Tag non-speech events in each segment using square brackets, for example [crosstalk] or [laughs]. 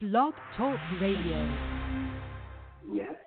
Blog Talk Radio. Yes.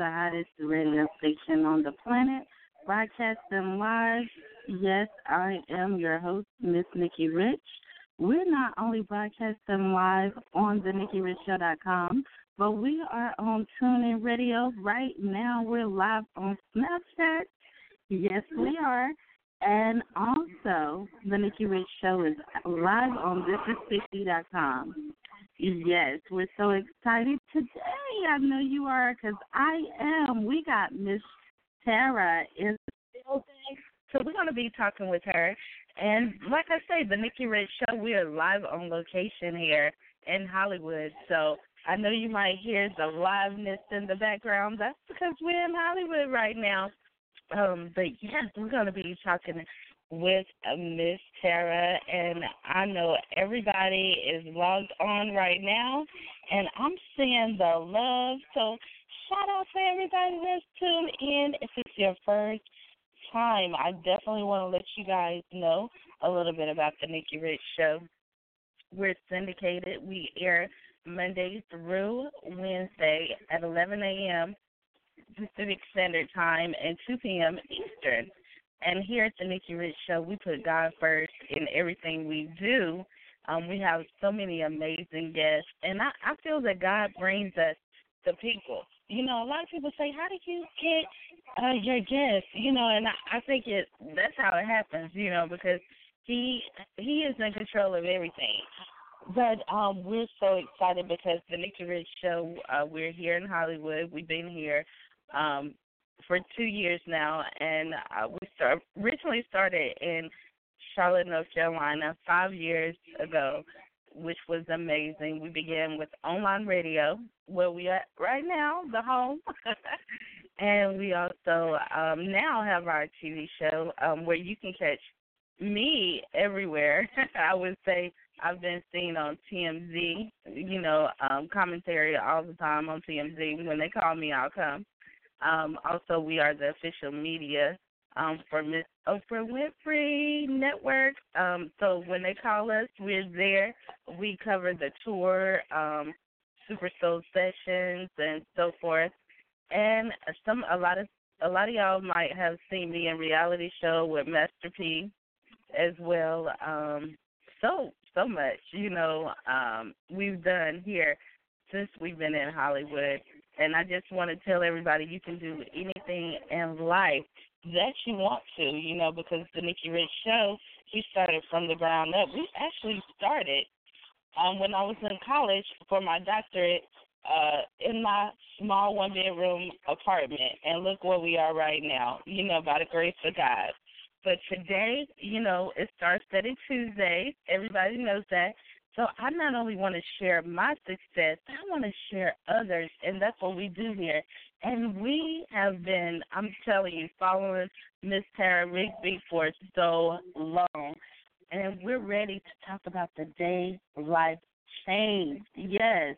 the hottest radio station on the planet, broadcasting live. Yes, I am your host, Miss Nikki Rich. We're not only broadcasting live on the NikkiRichShow.com, but we are on TuneIn Radio right now. We're live on Snapchat. Yes, we are. And also, the Nikki Rich Show is live on com. Yes, we're so excited today. I know you are because I am. We got Miss Tara in the building. So we're going to be talking with her. And like I say, the Nikki Rich Show, we are live on location here in Hollywood. So I know you might hear the liveness in the background. That's because we're in Hollywood right now. Um, but yes, we're going to be talking with uh, Miss Tara, and I know everybody is logged on right now, and I'm seeing the love. So shout out to everybody that's tuned in. If it's your first time, I definitely want to let you guys know a little bit about the Nikki Rich Show. We're syndicated. We air Monday through Wednesday at 11 a.m. Pacific Standard Time and 2 p.m. Eastern. And here at the Nikki Rich Show, we put God first in everything we do. Um, we have so many amazing guests, and I, I feel that God brings us the people. You know, a lot of people say, "How did you get uh, your guests?" You know, and I, I think it that's how it happens. You know, because he he is in control of everything. But um, we're so excited because the Nikki Rich Show. Uh, we're here in Hollywood. We've been here um, for two years now, and uh, we start, originally started in Charlotte, North Carolina, five years ago, which was amazing. We began with online radio, where we are right now, the home. [laughs] and we also um, now have our TV show um, where you can catch me everywhere. [laughs] I would say I've been seen on TMZ, you know, um, commentary all the time on TMZ. When they call me, I'll come. Um, also, we are the official media um, for Miss Oprah Winfrey Network. Um, so when they call us, we're there. We cover the tour, um, Super Soul sessions, and so forth. And some a lot of a lot of y'all might have seen me in reality show with Master P, as well. Um, so so much, you know, um, we've done here since we've been in Hollywood. And I just want to tell everybody you can do anything in life that you want to, you know, because the Nikki Rich show, we started from the ground up. We actually started um when I was in college for my doctorate uh in my small one bedroom apartment and look where we are right now, you know, by the grace of God. But today, you know, it starts Study Tuesday. Everybody knows that. So I not only want to share my success, I want to share others, and that's what we do here. And we have been, I'm telling you, following Miss Tara Rigsbee for so long. And we're ready to talk about the day life change. Yes.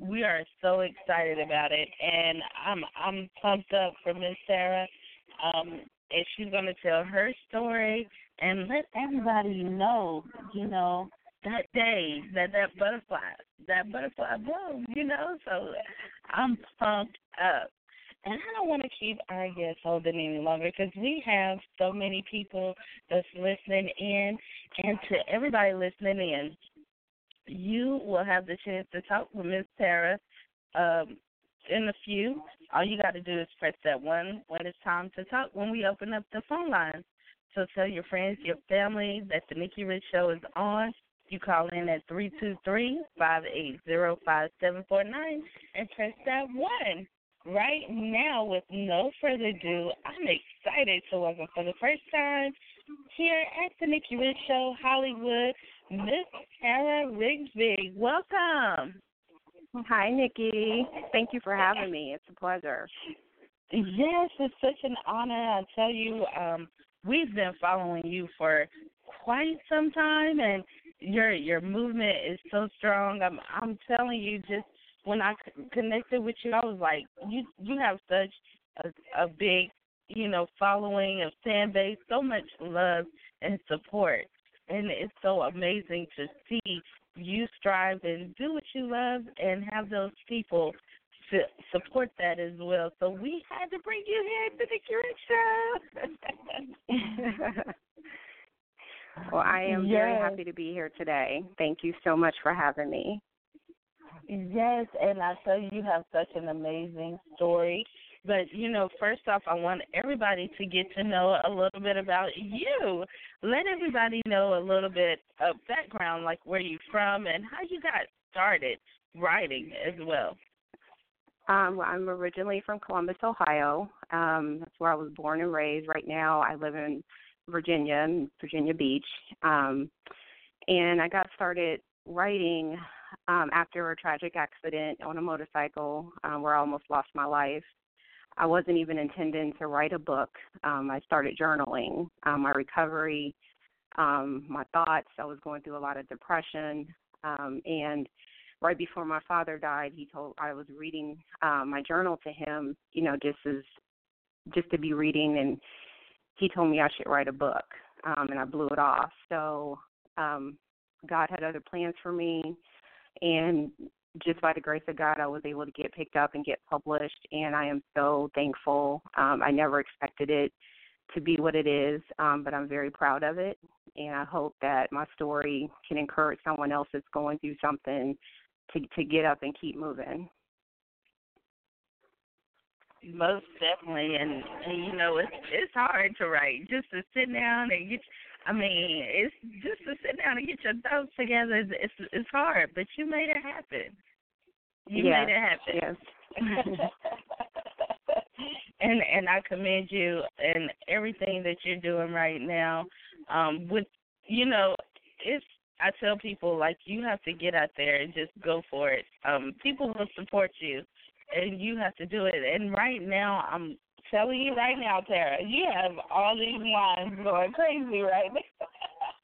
We are so excited about it and I'm I'm pumped up for Miss Sarah. Um and she's gonna tell her story and let everybody know, you know, that day that that butterfly that butterfly bloom, you know. So I'm pumped up. And I don't want to keep our guests holding any longer because we have so many people that's listening in. And to everybody listening in, you will have the chance to talk with Miss Tara um, in a few. All you got to do is press that one when it's time to talk when we open up the phone lines. So tell your friends, your family that the Nikki Rich Show is on you call in at three two three five eight zero five seven four nine and press that one. Right now, with no further ado, I'm excited to welcome for the first time here at the Nikki Rich Show Hollywood, Miss Tara Rigsbee. Welcome. Hi, Nikki. Thank you for having me. It's a pleasure. Yes, it's such an honor. I tell you, um, we've been following you for quite some time, and your your movement is so strong. I'm I'm telling you, just when I connected with you, I was like, you you have such a, a big, you know, following of fan base, so much love and support, and it's so amazing to see you strive and do what you love and have those people to support that as well. So we had to bring you here to the Curator Show. [laughs] [laughs] Well, I am yes. very happy to be here today. Thank you so much for having me. Yes, and I tell you, you have such an amazing story. But, you know, first off, I want everybody to get to know a little bit about you. Let everybody know a little bit of background, like where you're from and how you got started writing as well. Um, I'm originally from Columbus, Ohio. Um, that's where I was born and raised. Right now, I live in Virginia, and Virginia Beach. Um, and I got started writing um, after a tragic accident on a motorcycle um, where I almost lost my life. I wasn't even intending to write a book. Um, I started journaling um, my recovery, um, my thoughts. I was going through a lot of depression, um, and right before my father died, he told I was reading um, my journal to him, you know, just as just to be reading, and he told me I should write a book, um, and I blew it off. So um, God had other plans for me, and just by the grace of God, I was able to get picked up and get published, and I am so thankful. Um, I never expected it to be what it is, um, but I'm very proud of it, and I hope that my story can encourage someone else that's going through something to to get up and keep moving. Most definitely, and, and you know it's it's hard to write. Just to sit down and get, I mean, it's just to sit down and get your thoughts together. It's it's, it's hard, but you made it happen. You yes, made it happen. Yes. [laughs] and and I commend you and everything that you're doing right now. Um, with you know, it's I tell people like you have to get out there and just go for it. Um, people will support you, and you have to do it. And right now, I'm telling you right now, Tara, you have all these lines going crazy right now.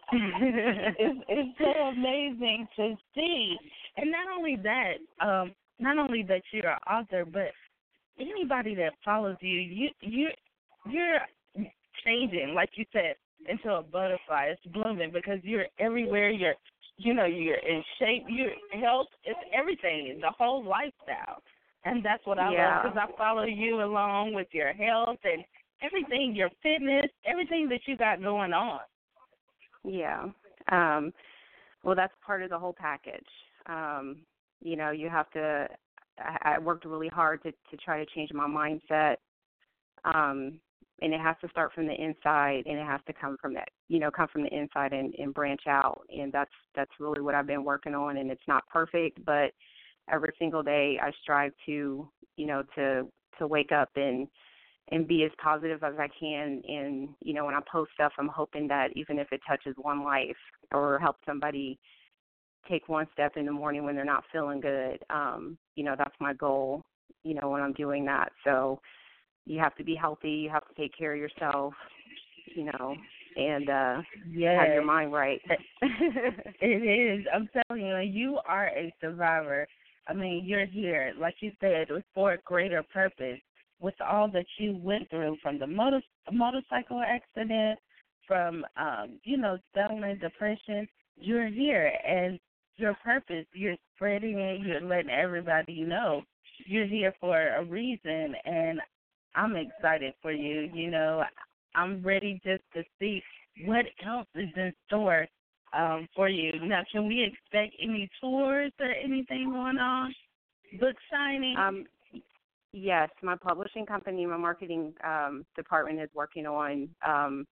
[laughs] it's it's so amazing to see, and not only that, um, not only that you're an author, but anybody that follows you, you you you're changing, like you said, into a butterfly. It's blooming because you're everywhere. You're you know you're in shape. Your health is everything. The whole lifestyle, and that's what I yeah. love because I follow you along with your health and everything, your fitness, everything that you got going on. Yeah. Um, well, that's part of the whole package. Um, you know, you have to I, I worked really hard to to try to change my mindset. Um, and it has to start from the inside and it has to come from that you know come from the inside and, and branch out and that's that's really what i've been working on and it's not perfect but every single day i strive to you know to to wake up and and be as positive as i can and you know when i post stuff i'm hoping that even if it touches one life or helps somebody take one step in the morning when they're not feeling good. Um, you know, that's my goal, you know, when I'm doing that. So you have to be healthy, you have to take care of yourself, you know, and uh yes. have your mind right. it is. I'm telling you, you are a survivor. I mean, you're here, like you said, for a greater purpose. With all that you went through, from the motor motorcycle accident, from um, you know, settling depression, you're here, and your purpose. You're spreading it. You're letting everybody know you're here for a reason, and I'm excited for you. You know, I'm ready just to see what else is in store um, for you. Now, can we expect any tours or anything going on? Book signing? Um, yes, my publishing company, my marketing um, department is working on, um,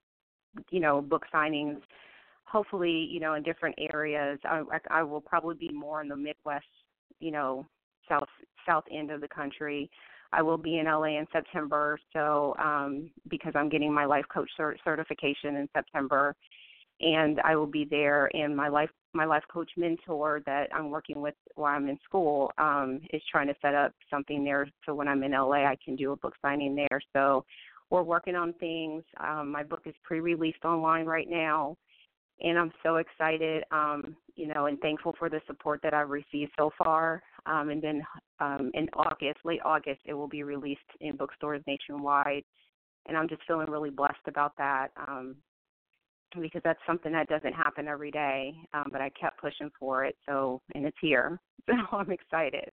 you know, book signings hopefully, you know, in different areas. I, I will probably be more in the Midwest, you know, south south end of the country. I will be in LA in September, so um, because I'm getting my life coach cert- certification in September, and I will be there. And my life my life coach mentor that I'm working with while I'm in school um, is trying to set up something there, so when I'm in LA, I can do a book signing there. So we're working on things. Um, my book is pre-released online right now and I'm so excited, um, you know, and thankful for the support that I've received so far. Um, and then um, in August, late August, it will be released in bookstores nationwide, and I'm just feeling really blessed about that um, because that's something that doesn't happen every day. Um, but I kept pushing for it, so and it's here, [laughs] so I'm excited.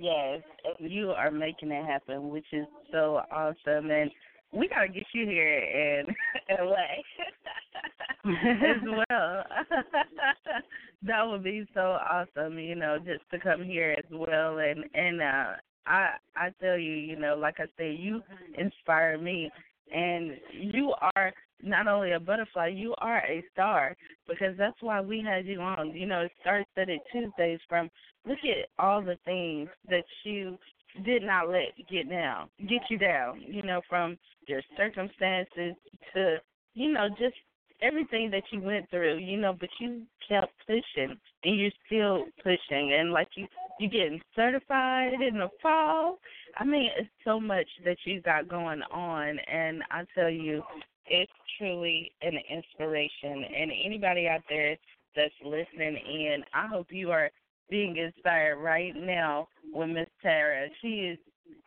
Yes, you are making it happen, which is so awesome. And we gotta get you here in [laughs] LA [laughs] as well. that would be so awesome, you know, just to come here as well and and uh I I tell you, you know, like I said, you inspire me and you are not only a butterfly, you are a star because that's why we had you on. You know, it starts at Tuesdays from look at all the things that you did not let get down, get you down, you know, from your circumstances to, you know, just everything that you went through, you know, but you kept pushing and you're still pushing and like you you getting certified in the fall. I mean, it's so much that you got going on and I tell you, it's truly an inspiration and anybody out there that's listening in. I hope you are being inspired right now with Miss Tara. She is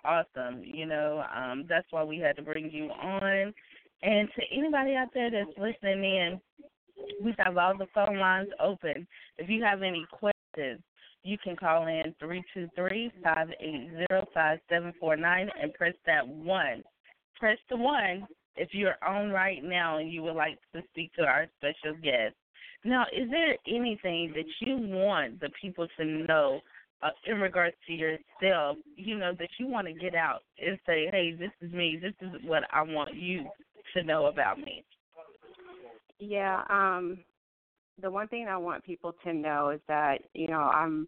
awesome. You know, um, that's why we had to bring you on. And to anybody out there that's listening in, we have all the phone lines open. If you have any questions, you can call in three two three five eight zero five seven four nine and press that one. Press the one if you're on right now and you would like to speak to our special guest. Now, is there anything that you want the people to know uh, in regards to yourself, you know, that you want to get out and say, hey, this is me. This is what I want you to know about me? Yeah, um the one thing I want people to know is that, you know, I'm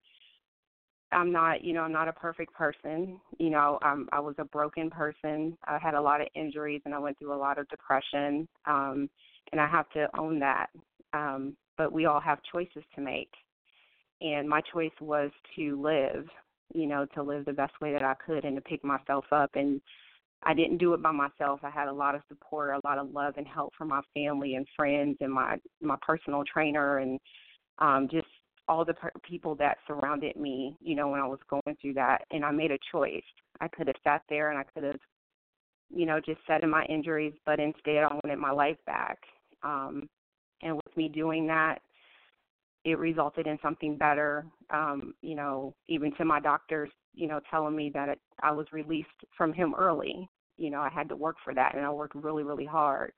I'm not, you know, I'm not a perfect person. You know, um I was a broken person. I had a lot of injuries and I went through a lot of depression. Um and I have to own that. Um but we all have choices to make. And my choice was to live, you know, to live the best way that I could and to pick myself up and I didn't do it by myself. I had a lot of support, a lot of love and help from my family and friends and my my personal trainer and um just all the per- people that surrounded me, you know, when I was going through that and I made a choice. I could have sat there and I could have you know, just sat in my injuries, but instead I wanted my life back. Um and with me doing that, it resulted in something better. Um, you know, even to my doctors, you know, telling me that it, I was released from him early. You know, I had to work for that, and I worked really, really hard.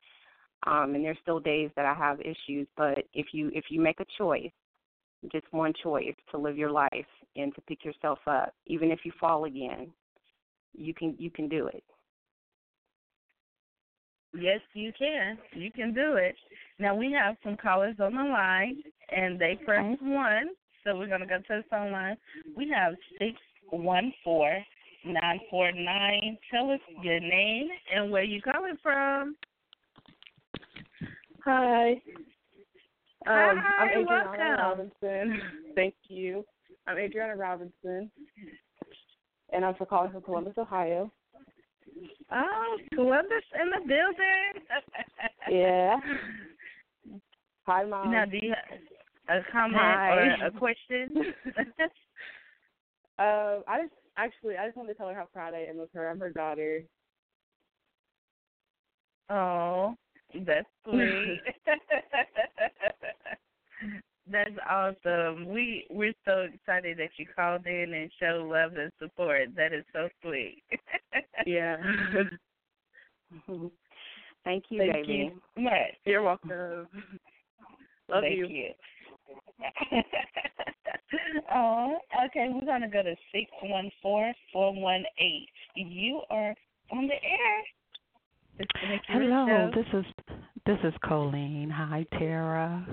Um, and there's still days that I have issues, but if you if you make a choice, just one choice to live your life and to pick yourself up, even if you fall again, you can you can do it. Yes, you can. You can do it. Now we have some callers on the line, and they press okay. one. So we're gonna go to the phone line. We have six one four nine four nine. Tell us your name and where you calling from. Hi. Um, Hi, I'm Adriana welcome. Robinson. [laughs] Thank you. I'm Adriana Robinson, and I'm calling from Columbus, Ohio. Oh, Columbus in the building. [laughs] yeah. Hi, mom. Now, do you have a comment Hi. or a question? uh, [laughs] I just actually I just wanted to tell her how proud I am of her. I'm her daughter. oh, that's sweet. [laughs] That's awesome. We we're so excited that you called in and showed love and support. That is so sweet. [laughs] yeah. [laughs] Thank you, Thank baby. you much. You're welcome. Love Thank you. you. [laughs] oh, okay. We're gonna go to six one four four one eight. You are on the air. It's the Nikki Rich Hello, Show. this is this is Colleen. Hi, Tara.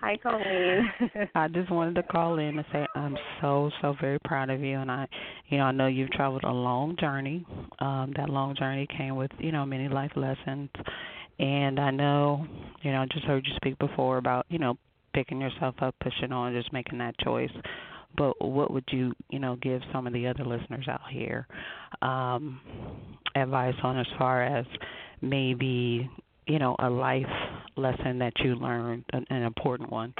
Hi, Colleen. [laughs] I just wanted to call in and say I'm so so very proud of you, and I, you know, I know you've traveled a long journey. Um, that long journey came with you know many life lessons, and I know, you know, I just heard you speak before about you know picking yourself up, pushing on, just making that choice. But what would you, you know, give some of the other listeners out here um, advice on as far as maybe you know a life lesson that you learned, an, an important one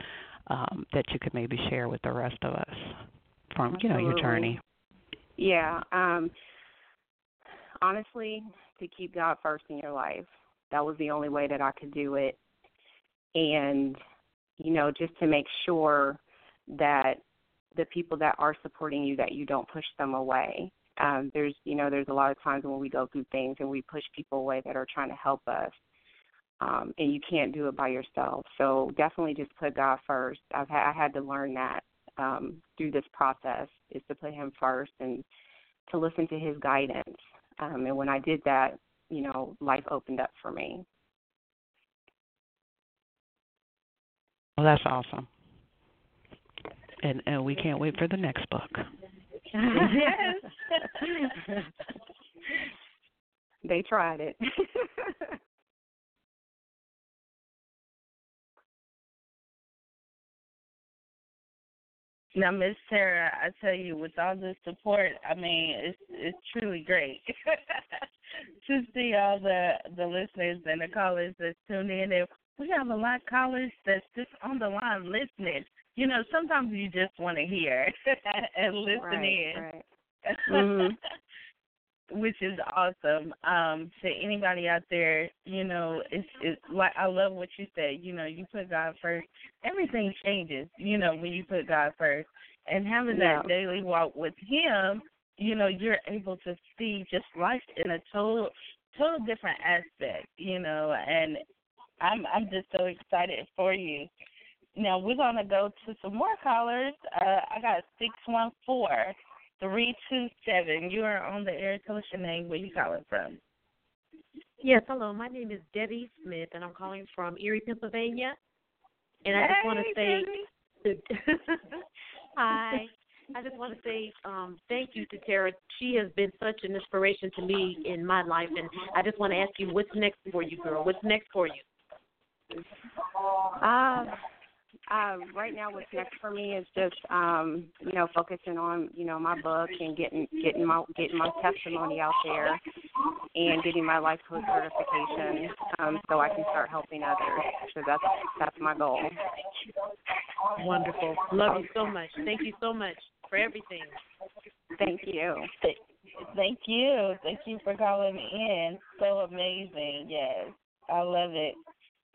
um, that you could maybe share with the rest of us from you know your journey. Yeah. Um honestly, to keep God first in your life. That was the only way that I could do it. And, you know, just to make sure that the people that are supporting you that you don't push them away. Um, there's you know, there's a lot of times when we go through things and we push people away that are trying to help us. Um, and you can't do it by yourself. So definitely just put God first. I've ha- I had to learn that um, through this process is to put Him first and to listen to His guidance. Um, and when I did that, you know, life opened up for me. Well, that's awesome. And and we can't wait for the next book. yes. [laughs] they tried it. Now, Miss Sarah, I tell you, with all the support, I mean, it's it's truly great [laughs] to see all the the listeners and the callers that tune in. And we have a lot of callers that's just on the line listening. You know, sometimes you just want to hear [laughs] and listen right, in. Right. [laughs] Mm-hmm. Which is awesome. Um, to anybody out there, you know, it's it's like I love what you said. You know, you put God first, everything changes. You know, when you put God first, and having yeah. that daily walk with Him, you know, you're able to see just life in a total total different aspect. You know, and I'm I'm just so excited for you. Now we're gonna go to some more callers. Uh, I got six one four three two seven. You are on the air. Tell us your name. Where you calling from? Yes, hello. My name is Debbie Smith, and I'm calling from Erie, Pennsylvania. And I just want to say, [laughs] hi. I just want to say um, thank you to Tara. She has been such an inspiration to me in my life, and I just want to ask you, what's next for you, girl? What's next for you? Uh, uh, right now, what's next for me is just um, you know focusing on you know my book and getting getting my getting my testimony out there and getting my life coach certification um, so I can start helping others. So that's that's my goal. Wonderful. Love you so much. Thank you so much for everything. Thank you. Thank you. Thank you for calling in. So amazing. Yes. I love it.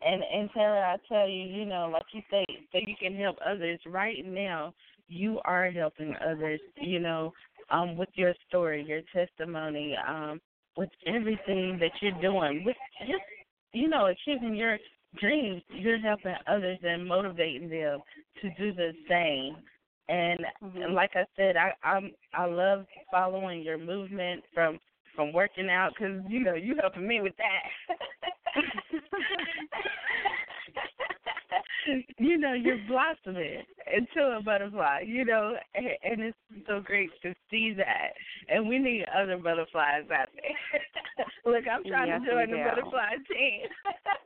And and Tara, I tell you, you know, like you say, that you can help others. Right now, you are helping others. You know, um, with your story, your testimony, um, with everything that you're doing, with just you know, achieving your dreams, you're helping others and motivating them to do the same. And, mm-hmm. like I said, I I'm I love following your movement from from working out because you know you helping me with that. [laughs] [laughs] you know, you're blossoming into a butterfly, you know, and, and it's so great to see that. And we need other butterflies out there. [laughs] Look, I'm trying yes, to join the do. butterfly team.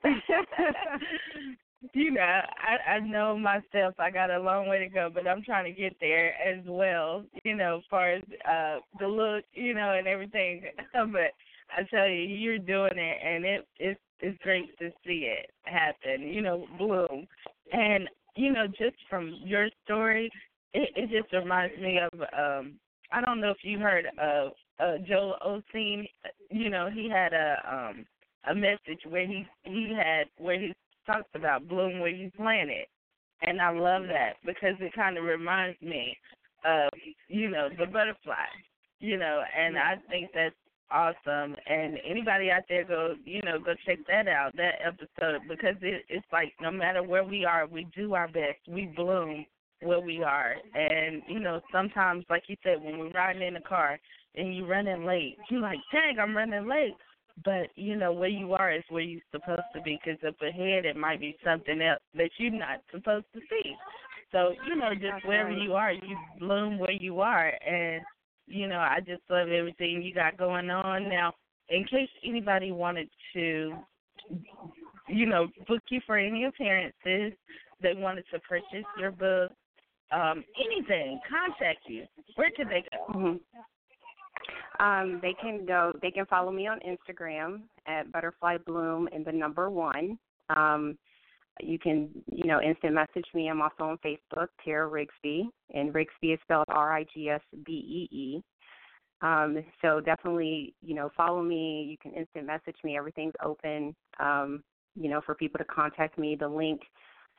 [laughs] you know, I I know myself I got a long way to go, but I'm trying to get there as well, you know, as far as uh the look, you know, and everything. but I tell you, you're doing it and it it's it's great to see it happen, you know, bloom. And, you know, just from your story, it, it just reminds me of um I don't know if you heard of uh Joel Osteen, you know, he had a um a message where he he had where he talks about bloom where you plant it. And I love that because it kind of reminds me of, you know, the butterfly, you know, and I think that's awesome. And anybody out there go, you know, go check that out, that episode, because it, it's like no matter where we are, we do our best. We bloom where we are. And, you know, sometimes, like you said, when we're riding in the car and you're running late, [laughs] you're like, dang, I'm running late but you know where you are is where you're supposed to be because up ahead it might be something else that you're not supposed to see so you know just wherever you are you bloom where you are and you know i just love everything you got going on now in case anybody wanted to you know book you for any appearances they wanted to purchase your book um anything contact you where could they go mm-hmm. Um, they can go. They can follow me on Instagram at Butterfly Bloom and the number one. Um, you can, you know, instant message me. I'm also on Facebook, Tara Rigsbee, and Rigsbee is spelled R-I-G-S-B-E-E. Um, so definitely, you know, follow me. You can instant message me. Everything's open, um, you know, for people to contact me. The link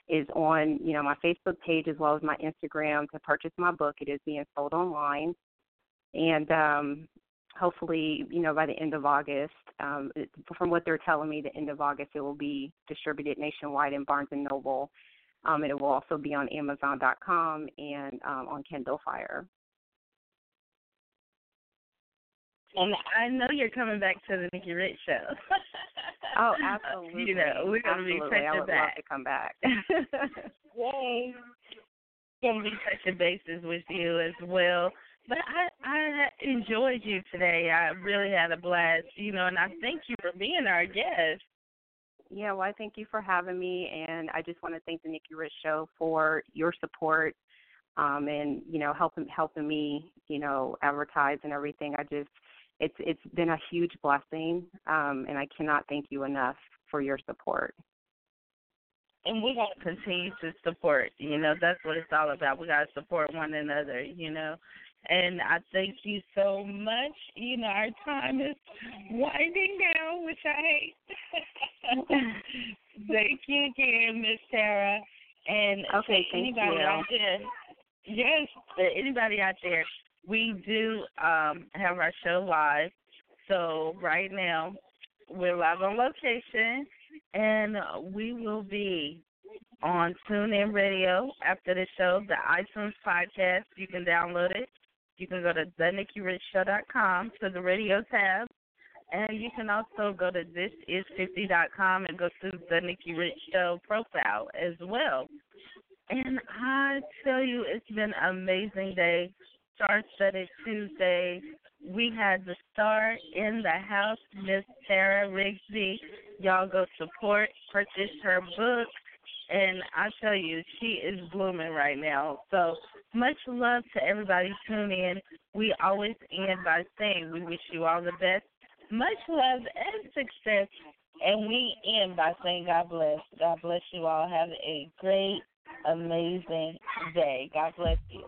is on, you know, my Facebook page as well as my Instagram to purchase my book. It is being sold online and um, hopefully, you know, by the end of August, um, from what they're telling me, the end of August it will be distributed nationwide in Barnes and Noble. Um, and it will also be on Amazon.com and um, on Kindle Fire. And I know you're coming back to the Nikki Rich show. oh, absolutely. [laughs] You know, we're gonna absolutely. be touching I would back. love to come back. [laughs] Yay. Gonna be touching bases with you as well. But I I enjoyed you today. I really had a blast, you know, and I thank you for being our guest. Yeah, well, I thank you for having me, and I just want to thank the Nikki Rich Show for your support, um, and you know, helping helping me, you know, advertise and everything. I just, it's it's been a huge blessing, um, and I cannot thank you enough for your support. and we're gonna continue to support. You know, that's what it's all about. We gotta support one another. You know, and I thank you so much. You know, our time is winding down, which I hate. [laughs] thank you again, Miss Tara. And okay, anybody you. out there, yes, anybody out there, we do um have our show live. So right now we're live on location, and we will be on TuneIn Radio after the show, the iTunes podcast. You can download it. You can go to com to the radio tab, and you can also go to thisis50.com and go to the Nikki Rich Show profile as well. And I tell you, it's been an amazing day. Star Studded Tuesday. We had the star in the house, Miss Tara Rigsbee. Y'all go support, purchase her book, and I tell you, she is blooming right now. So much love to everybody tuning in. We always end by saying we wish you all the best, much love and success, and we end by saying God bless. God bless you all. Have a great, amazing day. God bless you.